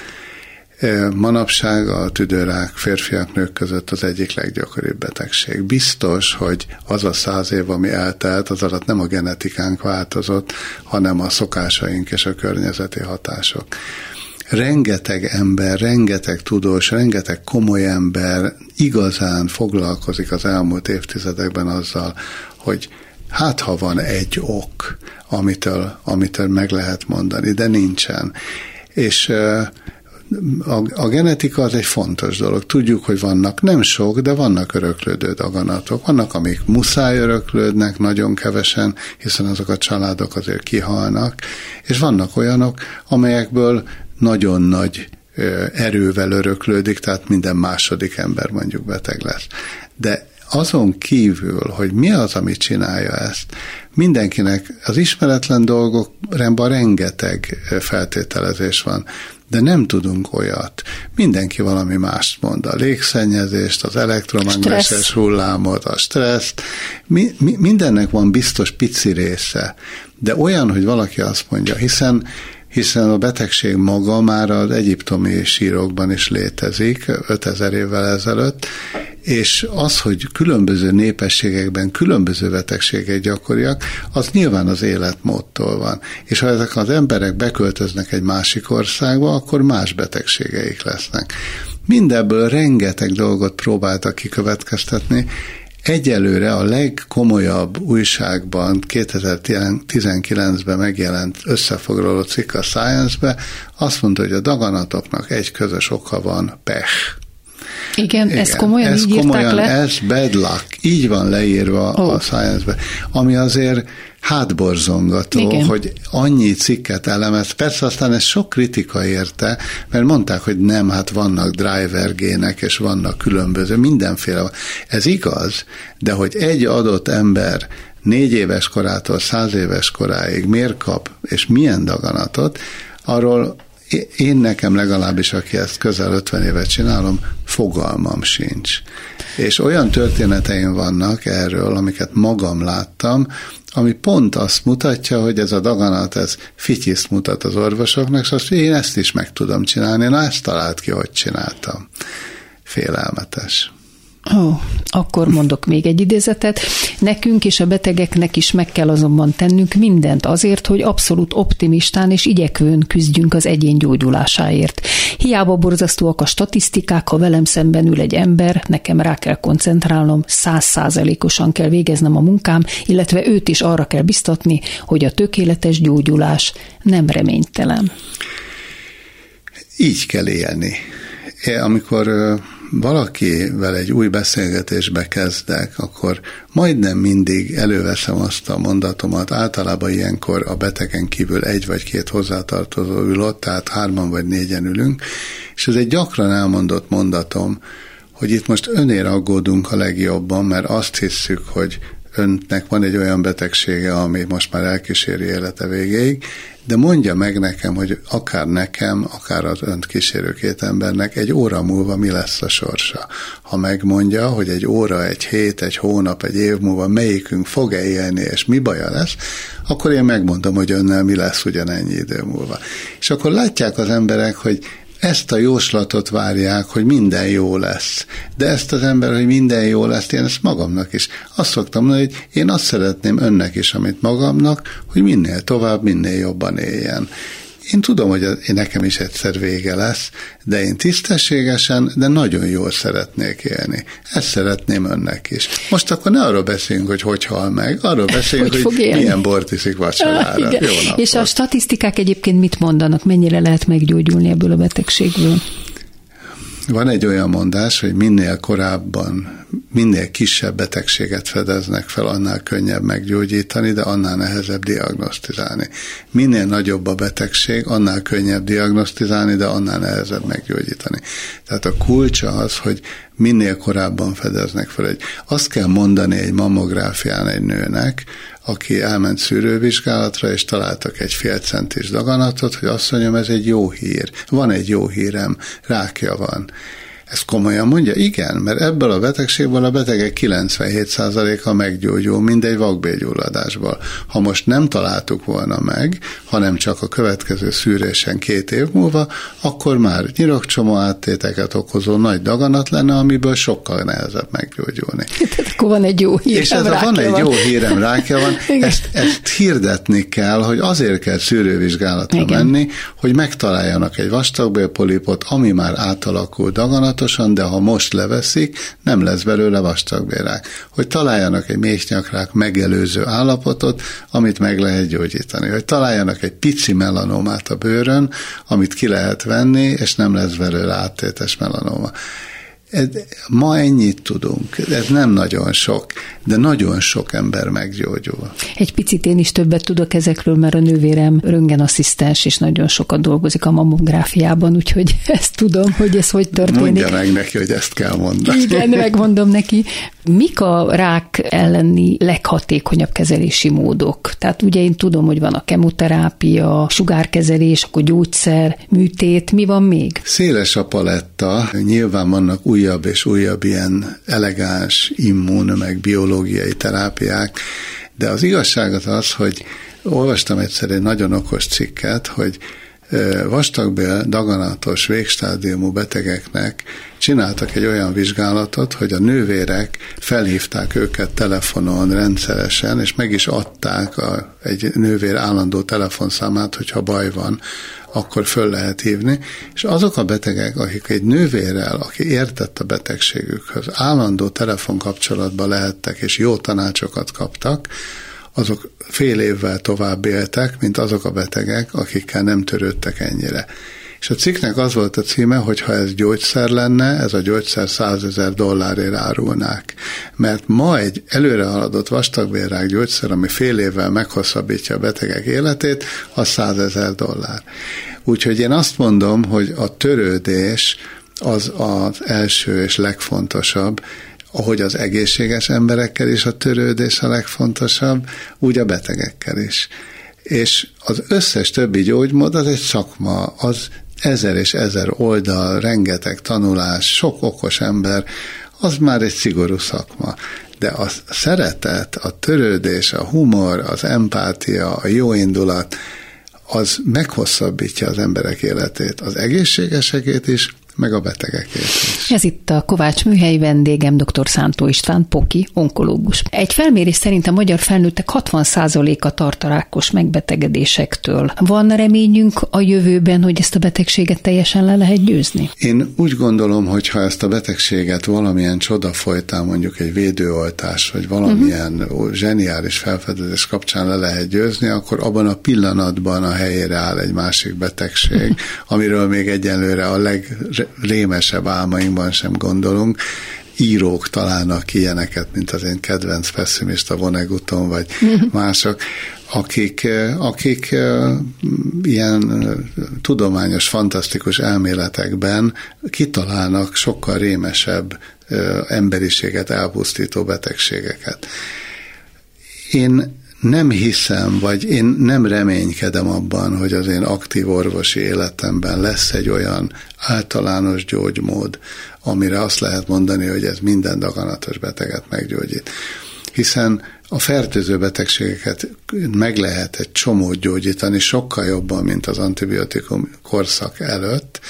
Speaker 2: Manapság a tüdőrák férfiak, nők között az egyik leggyakoribb betegség. Biztos, hogy az a száz év, ami eltelt, az alatt nem a genetikánk változott, hanem a szokásaink és a környezeti hatások rengeteg ember, rengeteg tudós, rengeteg komoly ember igazán foglalkozik az elmúlt évtizedekben azzal, hogy hát ha van egy ok, amitől, amitől meg lehet mondani, de nincsen. És a, a genetika az egy fontos dolog. Tudjuk, hogy vannak nem sok, de vannak öröklődő daganatok. Vannak, amik muszáj öröklődnek, nagyon kevesen, hiszen azok a családok azért kihalnak, és vannak olyanok, amelyekből nagyon nagy erővel öröklődik, tehát minden második ember mondjuk beteg lesz. De azon kívül, hogy mi az, ami csinálja ezt, mindenkinek az ismeretlen dolgokban rengeteg feltételezés van de nem tudunk olyat. Mindenki valami mást mond. A légszennyezést, az elektromágneses hullámot, a stresszt. Mi, mi, mindennek van biztos pici része. De olyan, hogy valaki azt mondja, hiszen hiszen a betegség maga már az egyiptomi sírokban is létezik 5000 évvel ezelőtt, és az, hogy különböző népességekben különböző betegségek gyakoriak, az nyilván az életmódtól van. És ha ezek az emberek beköltöznek egy másik országba, akkor más betegségeik lesznek. Mindebből rengeteg dolgot próbáltak kikövetkeztetni, Egyelőre a legkomolyabb újságban 2019-ben megjelent összefoglaló cikk a Science-be azt mondta, hogy a daganatoknak egy közös oka van, pech.
Speaker 1: Igen, Igen ez komolyan ez így komolyan, le?
Speaker 2: Ez bad luck, így van leírva oh. a Science-be, ami azért hátborzongató, Igen. hogy annyi cikket elemez. Persze aztán ez sok kritika érte, mert mondták, hogy nem, hát vannak driver gének, és vannak különböző, mindenféle. Ez igaz, de hogy egy adott ember négy éves korától száz éves koráig miért kap, és milyen daganatot, arról én nekem legalábbis, aki ezt közel 50 évet csinálom, fogalmam sincs. És olyan történeteim vannak erről, amiket magam láttam, ami pont azt mutatja, hogy ez a daganat, ez fityiszt mutat az orvosoknak, és azt, én ezt is meg tudom csinálni, na ezt talált ki, hogy csináltam. Félelmetes.
Speaker 1: Ó, akkor mondok még egy idézetet. Nekünk és a betegeknek is meg kell azonban tennünk mindent azért, hogy abszolút optimistán és igyekvőn küzdjünk az egyén gyógyulásáért. Hiába borzasztóak a statisztikák, ha velem szemben ül egy ember, nekem rá kell koncentrálnom, százszázalékosan kell végeznem a munkám, illetve őt is arra kell biztatni, hogy a tökéletes gyógyulás nem reménytelen.
Speaker 2: Így kell élni. Amikor valakivel egy új beszélgetésbe kezdek, akkor majdnem mindig előveszem azt a mondatomat, általában ilyenkor a betegen kívül egy vagy két hozzátartozó ül ott, tehát hárman vagy négyen ülünk, és ez egy gyakran elmondott mondatom, hogy itt most önér aggódunk a legjobban, mert azt hisszük, hogy önnek van egy olyan betegsége, ami most már elkíséri élete végéig, de mondja meg nekem, hogy akár nekem, akár az önt kísérő két embernek egy óra múlva mi lesz a sorsa. Ha megmondja, hogy egy óra, egy hét, egy hónap, egy év múlva melyikünk fog-e élni, és mi baja lesz, akkor én megmondom, hogy önnel mi lesz ugyanennyi idő múlva. És akkor látják az emberek, hogy ezt a jóslatot várják, hogy minden jó lesz. De ezt az ember, hogy minden jó lesz, én ezt magamnak is. Azt szoktam mondani, hogy én azt szeretném önnek is, amit magamnak, hogy minél tovább, minél jobban éljen. Én tudom, hogy nekem is egyszer vége lesz, de én tisztességesen, de nagyon jól szeretnék élni. Ezt szeretném önnek is. Most akkor ne arról beszéljünk, hogy hogy hal meg, arról *laughs* beszéljünk, hogy, hogy milyen bort iszik vacsorára. Ah, Jó
Speaker 1: És a statisztikák egyébként mit mondanak, mennyire lehet meggyógyulni ebből a betegségből?
Speaker 2: Van egy olyan mondás, hogy minél korábban, minél kisebb betegséget fedeznek fel, annál könnyebb meggyógyítani, de annál nehezebb diagnosztizálni. Minél nagyobb a betegség, annál könnyebb diagnosztizálni, de annál nehezebb meggyógyítani. Tehát a kulcsa az, hogy minél korábban fedeznek fel. Egy, azt kell mondani egy mammográfián egy nőnek, aki elment szűrővizsgálatra, és találtak egy fél centis daganatot, hogy azt mondjam, ez egy jó hír. Van egy jó hírem, rákja van. Ezt komolyan mondja? Igen, mert ebből a betegségből a betegek 97%-a meggyógyul, mindegy vakbélgyulladásból. Ha most nem találtuk volna meg, hanem csak a következő szűrésen két év múlva, akkor már nyirokcsomó áttéteket okozó nagy daganat lenne, amiből sokkal nehezebb meggyógyulni. *laughs*
Speaker 1: Tehát akkor van egy jó hírem,
Speaker 2: És ez a van egy jó hírem, rákja van, *laughs* ezt, ezt hirdetni kell, hogy azért kell szűrővizsgálatra Igen. menni, hogy megtaláljanak egy vastagbélpolipot, ami már átalakul daganat, tudatosan, de ha most leveszik, nem lesz belőle vastagbérák. Hogy találjanak egy méhnyakrák megelőző állapotot, amit meg lehet gyógyítani. Hogy találjanak egy pici melanomát a bőrön, amit ki lehet venni, és nem lesz belőle áttétes melanoma. Ez, ma ennyit tudunk, ez nem nagyon sok, de nagyon sok ember meggyógyul.
Speaker 1: Egy picit én is többet tudok ezekről, mert a nővérem röntgenasszisztens, és nagyon sokat dolgozik a mammográfiában, úgyhogy *laughs* ezt tudom, hogy ez hogy történik.
Speaker 2: Mondja meg neki, hogy ezt kell mondani.
Speaker 1: Igen, *laughs* megmondom neki. Mik a rák elleni leghatékonyabb kezelési módok? Tehát ugye én tudom, hogy van a kemoterápia, sugárkezelés, akkor gyógyszer, műtét, mi van még?
Speaker 2: Széles a paletta, nyilván vannak újabb és újabb ilyen elegáns immun, meg biológiai terápiák, de az igazság az az, hogy olvastam egyszer egy nagyon okos cikket, hogy vastagbél daganatos végstádiumú betegeknek csináltak egy olyan vizsgálatot, hogy a nővérek felhívták őket telefonon rendszeresen, és meg is adták a, egy nővér állandó telefonszámát, hogyha baj van, akkor föl lehet hívni, és azok a betegek, akik egy nővérrel, aki értett a betegségükhöz, állandó telefonkapcsolatba lehettek, és jó tanácsokat kaptak, azok fél évvel tovább éltek, mint azok a betegek, akikkel nem törődtek ennyire. És a cikknek az volt a címe, hogy ha ez gyógyszer lenne, ez a gyógyszer 100 ezer dollárért árulnák. Mert ma egy előre haladott vastagbérrák gyógyszer, ami fél évvel meghosszabbítja a betegek életét, az 100 ezer dollár. Úgyhogy én azt mondom, hogy a törődés az az első és legfontosabb, ahogy az egészséges emberekkel is a törődés a legfontosabb, úgy a betegekkel is. És az összes többi gyógymód az egy szakma, az ezer és ezer oldal, rengeteg tanulás, sok okos ember, az már egy szigorú szakma. De a szeretet, a törődés, a humor, az empátia, a jó indulat, az meghosszabbítja az emberek életét, az egészségesekét is, meg a betegekért is.
Speaker 1: Ez itt a Kovács műhelyi vendégem, dr. Szántó István, Poki, onkológus. Egy felmérés szerint a magyar felnőttek 60%-a tart a rákos megbetegedésektől. Van reményünk a jövőben, hogy ezt a betegséget teljesen le lehet győzni?
Speaker 2: Én úgy gondolom, hogy ha ezt a betegséget valamilyen csoda folytán, mondjuk egy védőoltás, vagy valamilyen uh-huh. zseniális felfedezés kapcsán le lehet győzni, akkor abban a pillanatban a helyére áll egy másik betegség, *laughs* amiről még egyenlőre a leg rémesebb álmainkban sem gondolunk, írók találnak ilyeneket, mint az én kedvenc pessimista Voneguton, vagy *laughs* mások, akik, akik ilyen tudományos, fantasztikus elméletekben kitalálnak sokkal rémesebb emberiséget elpusztító betegségeket. Én nem hiszem, vagy én nem reménykedem abban, hogy az én aktív orvosi életemben lesz egy olyan általános gyógymód, amire azt lehet mondani, hogy ez minden daganatos beteget meggyógyít. Hiszen a fertőző betegségeket meg lehet egy csomót gyógyítani, sokkal jobban, mint az antibiotikum korszak előtt,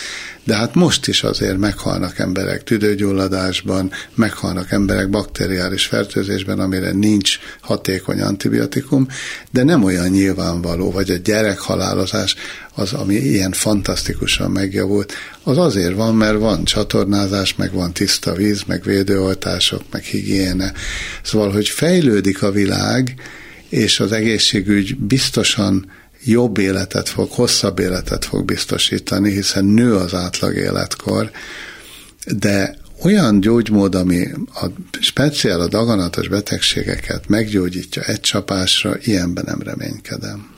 Speaker 2: de hát most is azért meghalnak emberek tüdőgyulladásban, meghalnak emberek bakteriális fertőzésben, amire nincs hatékony antibiotikum, de nem olyan nyilvánvaló, vagy a gyerekhalálozás az, ami ilyen fantasztikusan megjavult, az azért van, mert van csatornázás, meg van tiszta víz, meg védőoltások, meg higiéne. Szóval, hogy fejlődik a világ, és az egészségügy biztosan jobb életet fog, hosszabb életet fog biztosítani, hiszen nő az átlag életkor, de olyan gyógymód, ami a speciál a daganatos betegségeket meggyógyítja egy csapásra, ilyenben nem reménykedem.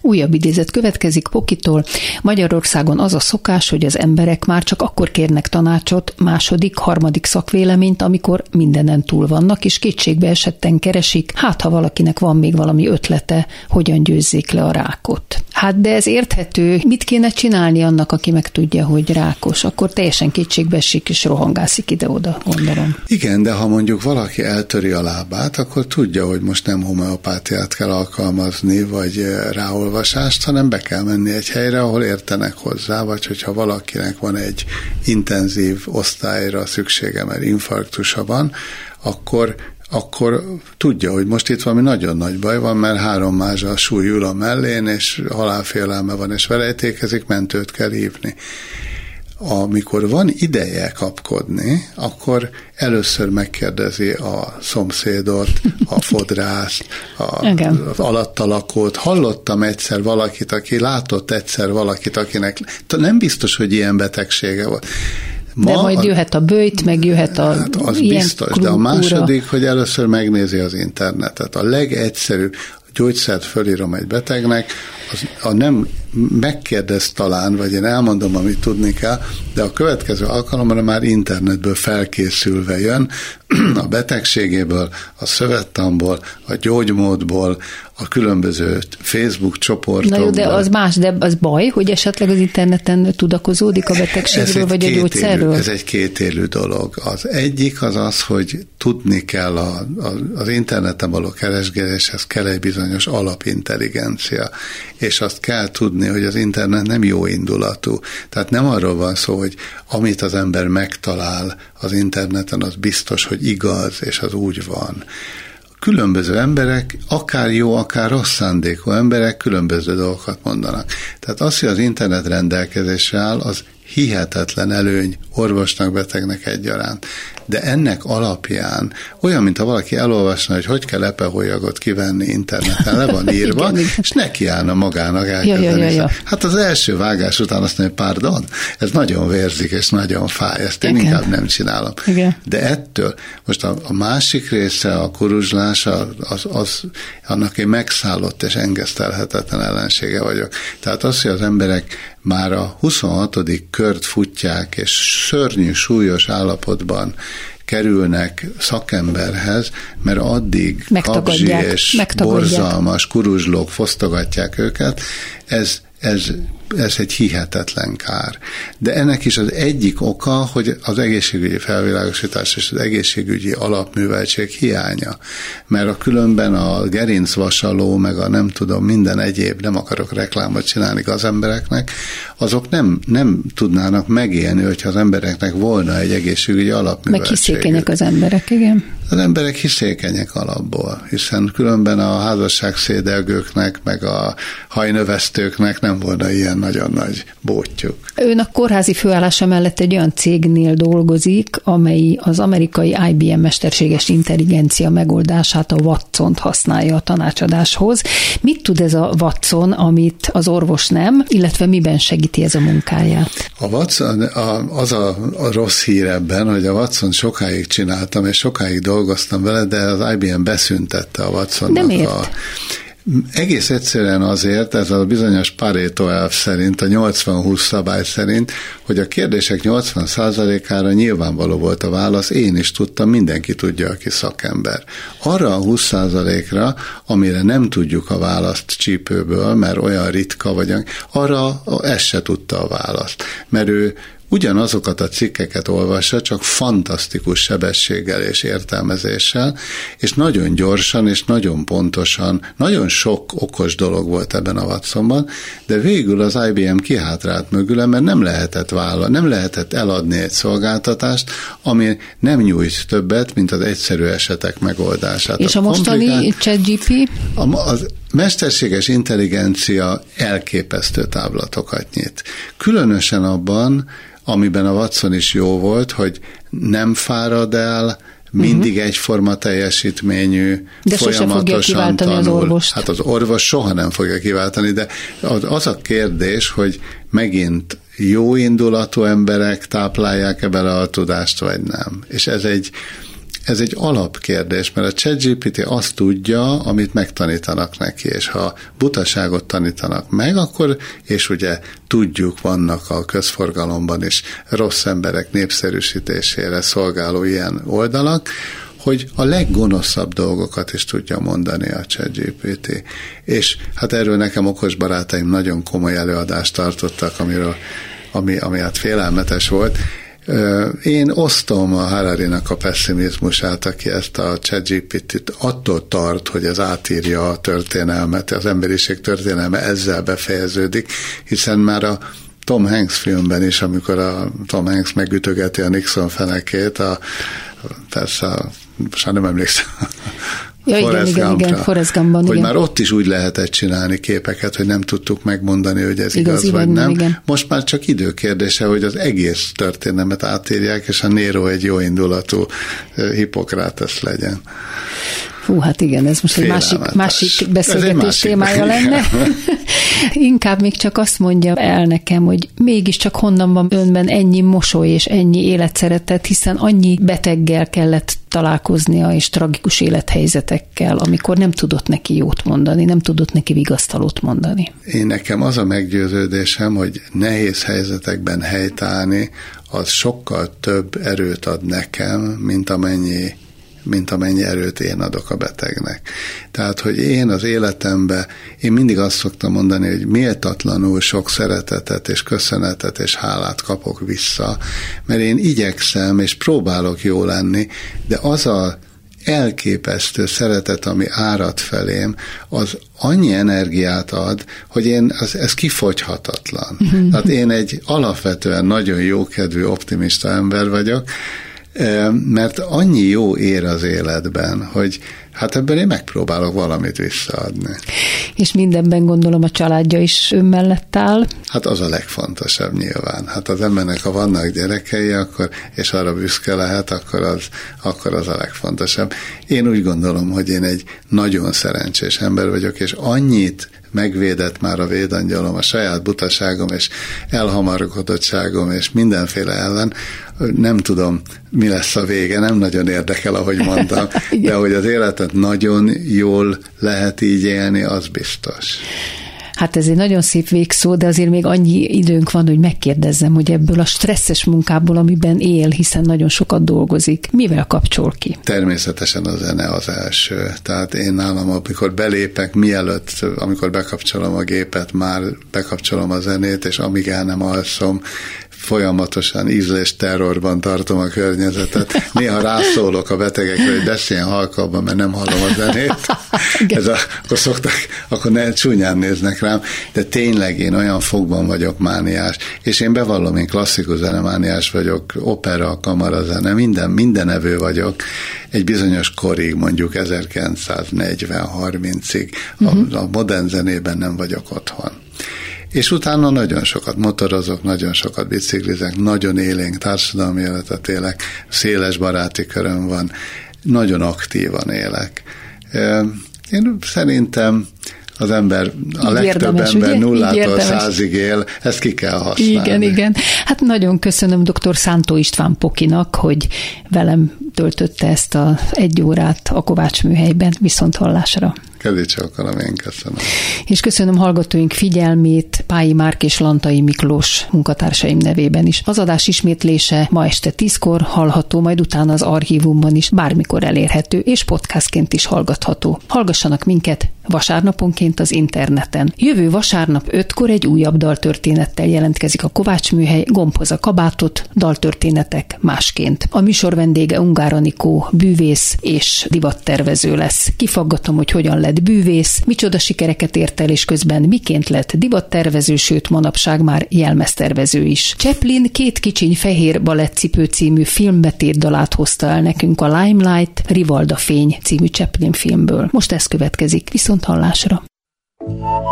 Speaker 1: Újabb idézet következik Pokitól. Magyarországon az a szokás, hogy az emberek már csak akkor kérnek tanácsot, második, harmadik szakvéleményt, amikor mindenen túl vannak, és kétségbe esetten keresik, hát ha valakinek van még valami ötlete, hogyan győzzék le a rákot. Hát de ez érthető. Mit kéne csinálni annak, aki meg tudja, hogy rákos? Akkor teljesen kétségbe esik és rohangászik ide-oda, gondolom.
Speaker 2: Igen, de ha mondjuk valaki eltöri a lábát, akkor tudja, hogy most nem homeopátiát kell alkalmazni, vagy ráolvasást, hanem be kell menni egy helyre, ahol értenek hozzá, vagy hogyha valakinek van egy intenzív osztályra szüksége, mert infarktusa van, akkor akkor tudja, hogy most itt valami nagyon nagy baj van, mert három mázsa súly ül a mellén, és halálfélelme van, és velejtékezik, mentőt kell hívni. Amikor van ideje kapkodni, akkor először megkérdezi a szomszédot, a fodrászt, a, az alattalakót. Hallottam egyszer valakit, aki látott egyszer valakit, akinek nem biztos, hogy ilyen betegsége volt
Speaker 1: Ma de majd jöhet a bőjt, meg jöhet a
Speaker 2: hát az ilyen biztos, klubúra. de a második, hogy először megnézi az internetet. A legegyszerűbb gyógyszert fölírom egy betegnek, az, a nem megkérdez talán, vagy én elmondom, amit tudni kell, de a következő alkalomra már internetből felkészülve jön, *clears throat* a betegségéből, a szövettamból, a gyógymódból, a különböző Facebook csoportokból.
Speaker 1: Na jó, de az más, de az baj, hogy esetleg az interneten tudakozódik a betegségről, vagy a gyógyszerről?
Speaker 2: Élő, ez egy kétélű dolog. Az egyik az az, hogy tudni kell a, a, az interneten való keresgéléshez kell egy bizonyos alapintelligencia, és azt kell tudni, hogy az internet nem jó indulatú. Tehát nem arról van szó, hogy amit az ember megtalál az interneten, az biztos, hogy igaz, és az úgy van különböző emberek, akár jó, akár rossz szándékú emberek különböző dolgokat mondanak. Tehát az, hogy az internet rendelkezésre áll, az hihetetlen előny orvosnak, betegnek egyaránt. De ennek alapján olyan, mint ha valaki elolvasna, hogy hogy kell epehólyagot kivenni interneten, le van *laughs* írva, igen, és nekiállna magának elkezdeni. Ja, ja, ja, ja. Hát az első vágás után azt mondja, pardon, ez nagyon vérzik, és nagyon fáj, ezt én igen. inkább nem csinálom. Igen. De ettől, most a, a másik része, a kuruzslás, az, az, az, annak én megszállott és engesztelhetetlen ellensége vagyok. Tehát az, hogy az emberek már a 26. kört futják, és szörnyű, súlyos állapotban kerülnek szakemberhez, mert addig kapzsi és borzalmas kuruzslók fosztogatják őket, ez, ez ez egy hihetetlen kár. De ennek is az egyik oka, hogy az egészségügyi felvilágosítás és az egészségügyi alapműveltség hiánya. Mert a különben a gerincvasaló, meg a nem tudom, minden egyéb, nem akarok reklámot csinálni az embereknek, azok nem, nem tudnának megélni, hogyha az embereknek volna egy egészségügyi alapműveltség.
Speaker 1: Meg hiszékenyek az emberek, igen.
Speaker 2: Az emberek hiszékenyek alapból, hiszen különben a házasság szédelgőknek, meg a hajnövesztőknek nem volna ilyen nagyon nagy bótjuk.
Speaker 1: Ön a kórházi főállása mellett egy olyan cégnél dolgozik, amely az amerikai IBM mesterséges intelligencia megoldását, a watson használja a tanácsadáshoz. Mit tud ez a Watson, amit az orvos nem, illetve miben segíti ez a munkáját?
Speaker 2: A Watson, a, az a, a rossz hír ebben, hogy a Watson sokáig csináltam, és sokáig dolgoztam vele, de az IBM beszüntette a watson
Speaker 1: De miért? A,
Speaker 2: egész egyszerűen azért, ez a bizonyos Pareto elv szerint, a 80-20 szabály szerint, hogy a kérdések 80%-ára nyilvánvaló volt a válasz, én is tudtam, mindenki tudja, aki szakember. Arra a 20%-ra, amire nem tudjuk a választ csípőből, mert olyan ritka vagy, arra ez se tudta a választ. Mert ő ugyanazokat a cikkeket olvassa, csak fantasztikus sebességgel és értelmezéssel, és nagyon gyorsan és nagyon pontosan, nagyon sok okos dolog volt ebben a Watsonban, de végül az IBM kihátrált mögül, mert nem lehetett vállal, nem lehetett eladni egy szolgáltatást, ami nem nyújt többet, mint az egyszerű esetek megoldását.
Speaker 1: És a, a mostani ChatGP?
Speaker 2: Az mesterséges intelligencia elképesztő táblatokat nyit. Különösen abban, amiben a Watson is jó volt, hogy nem fárad el, mindig uh-huh. egyforma teljesítményű,
Speaker 1: de folyamatosan tanul. az orvost.
Speaker 2: Hát az orvos soha nem fogja kiváltani, de az a kérdés, hogy megint jó indulatú emberek táplálják-e bele a tudást, vagy nem. És ez egy, ez egy alapkérdés, mert a ChatGPT azt tudja, amit megtanítanak neki, és ha butaságot tanítanak meg, akkor, és ugye tudjuk, vannak a közforgalomban is rossz emberek népszerűsítésére szolgáló ilyen oldalak, hogy a leggonoszabb dolgokat is tudja mondani a ChatGPT. És hát erről nekem okos barátaim nagyon komoly előadást tartottak, amiről, ami, ami hát félelmetes volt, én osztom a harari a pessimizmusát, aki ezt a ChatGPT-t attól tart, hogy ez átírja a történelmet, az emberiség történelme ezzel befejeződik, hiszen már a Tom Hanks filmben is, amikor a Tom Hanks megütögeti a Nixon fenekét, a, persze, most nem emlékszem,
Speaker 1: Ja, igen, igen, igen, Forrest Gumpban,
Speaker 2: hogy
Speaker 1: igen.
Speaker 2: már ott is úgy lehetett csinálni képeket, hogy nem tudtuk megmondani, hogy ez igaz, igaz vagy nem. Igen. Most már csak időkérdése, hogy az egész történelmet átírják, és a Nero egy jó indulatú Hipokrátesz legyen.
Speaker 1: Hú, hát igen, ez most egy másik, másik beszélgetés másik témája lenne. *laughs* Inkább még csak azt mondja el nekem, hogy mégiscsak honnan van önben ennyi mosoly és ennyi életszeretet, hiszen annyi beteggel kellett találkoznia és tragikus élethelyzetekkel, amikor nem tudott neki jót mondani, nem tudott neki vigasztalót mondani.
Speaker 2: Én nekem az a meggyőződésem, hogy nehéz helyzetekben helytállni, az sokkal több erőt ad nekem, mint amennyi mint amennyi erőt én adok a betegnek. Tehát, hogy én az életembe, én mindig azt szoktam mondani, hogy méltatlanul sok szeretetet és köszönetet és hálát kapok vissza, mert én igyekszem és próbálok jó lenni, de az a elképesztő szeretet, ami árad felém, az annyi energiát ad, hogy én, az, ez kifogyhatatlan. Mhm. Tehát én egy alapvetően nagyon jókedvű, optimista ember vagyok, mert annyi jó ér az életben, hogy hát ebben én megpróbálok valamit visszaadni.
Speaker 1: És mindenben gondolom a családja is ön mellett áll.
Speaker 2: Hát az a legfontosabb nyilván. Hát az embernek, ha vannak gyerekei, akkor, és arra büszke lehet, akkor az, akkor az a legfontosabb. Én úgy gondolom, hogy én egy nagyon szerencsés ember vagyok, és annyit megvédett már a védangyalom, a saját butaságom és elhamarkodottságom és mindenféle ellen, nem tudom, mi lesz a vége, nem nagyon érdekel, ahogy mondtam, *laughs* de hogy az életet nagyon jól lehet így élni, az biztos.
Speaker 1: Hát ez egy nagyon szép végszó, de azért még annyi időnk van, hogy megkérdezzem, hogy ebből a stresszes munkából, amiben él, hiszen nagyon sokat dolgozik, mivel kapcsol ki?
Speaker 2: Természetesen a zene az első. Tehát én nálam, amikor belépek, mielőtt, amikor bekapcsolom a gépet, már bekapcsolom a zenét, és amíg el nem alszom, folyamatosan ízlés terrorban tartom a környezetet. Néha rászólok a betegekre, hogy beszéljen halkabban, mert nem hallom a zenét. Ez a, akkor szoktak, akkor ne csúnyán néznek rám, de tényleg én olyan fogban vagyok mániás, és én bevallom, én klasszikus zenemániás vagyok, opera, zene, minden, minden evő vagyok, egy bizonyos korig, mondjuk 1940-30-ig, uh-huh. a, a modern zenében nem vagyok otthon. És utána nagyon sokat motorozok, nagyon sokat biciklizek, nagyon élénk társadalmi életet élek, széles baráti köröm van, nagyon aktívan élek. Én szerintem az ember, a Így legtöbb érdemes, ember ugye? nullától százig él, ezt ki kell használni.
Speaker 1: Igen, igen. Hát nagyon köszönöm dr. Szántó István Pokinak, hogy velem töltötte ezt a egy órát a Kovács műhelyben, viszont hallásra.
Speaker 2: Kedvécsókolom, én köszönöm.
Speaker 1: És köszönöm hallgatóink figyelmét Pályi Márk és Lantai Miklós munkatársaim nevében is. Az adás ismétlése ma este tízkor hallható, majd utána az archívumban is bármikor elérhető, és podcastként is hallgatható. Hallgassanak minket vasárnaponként az interneten. Jövő vasárnap ötkor egy újabb daltörténettel jelentkezik a Kovács műhely, gombhoz a kabátot, daltörténetek másként. A műsor vendége Ungár Anikó, bűvész és divattervező lesz. Kifaggatom, hogy hogyan lett bűvész, micsoda sikereket ért el, és közben miként lett divattervező, sőt manapság már jelmeztervező is. Chaplin két kicsiny fehér balettcipő című filmbetét dalát hozta el nekünk a Limelight Rivalda fény című Chaplin filmből. Most ez következik. Viszont hallásra.
Speaker 3: Műhely.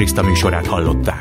Speaker 3: Kriszta műsorát hallották.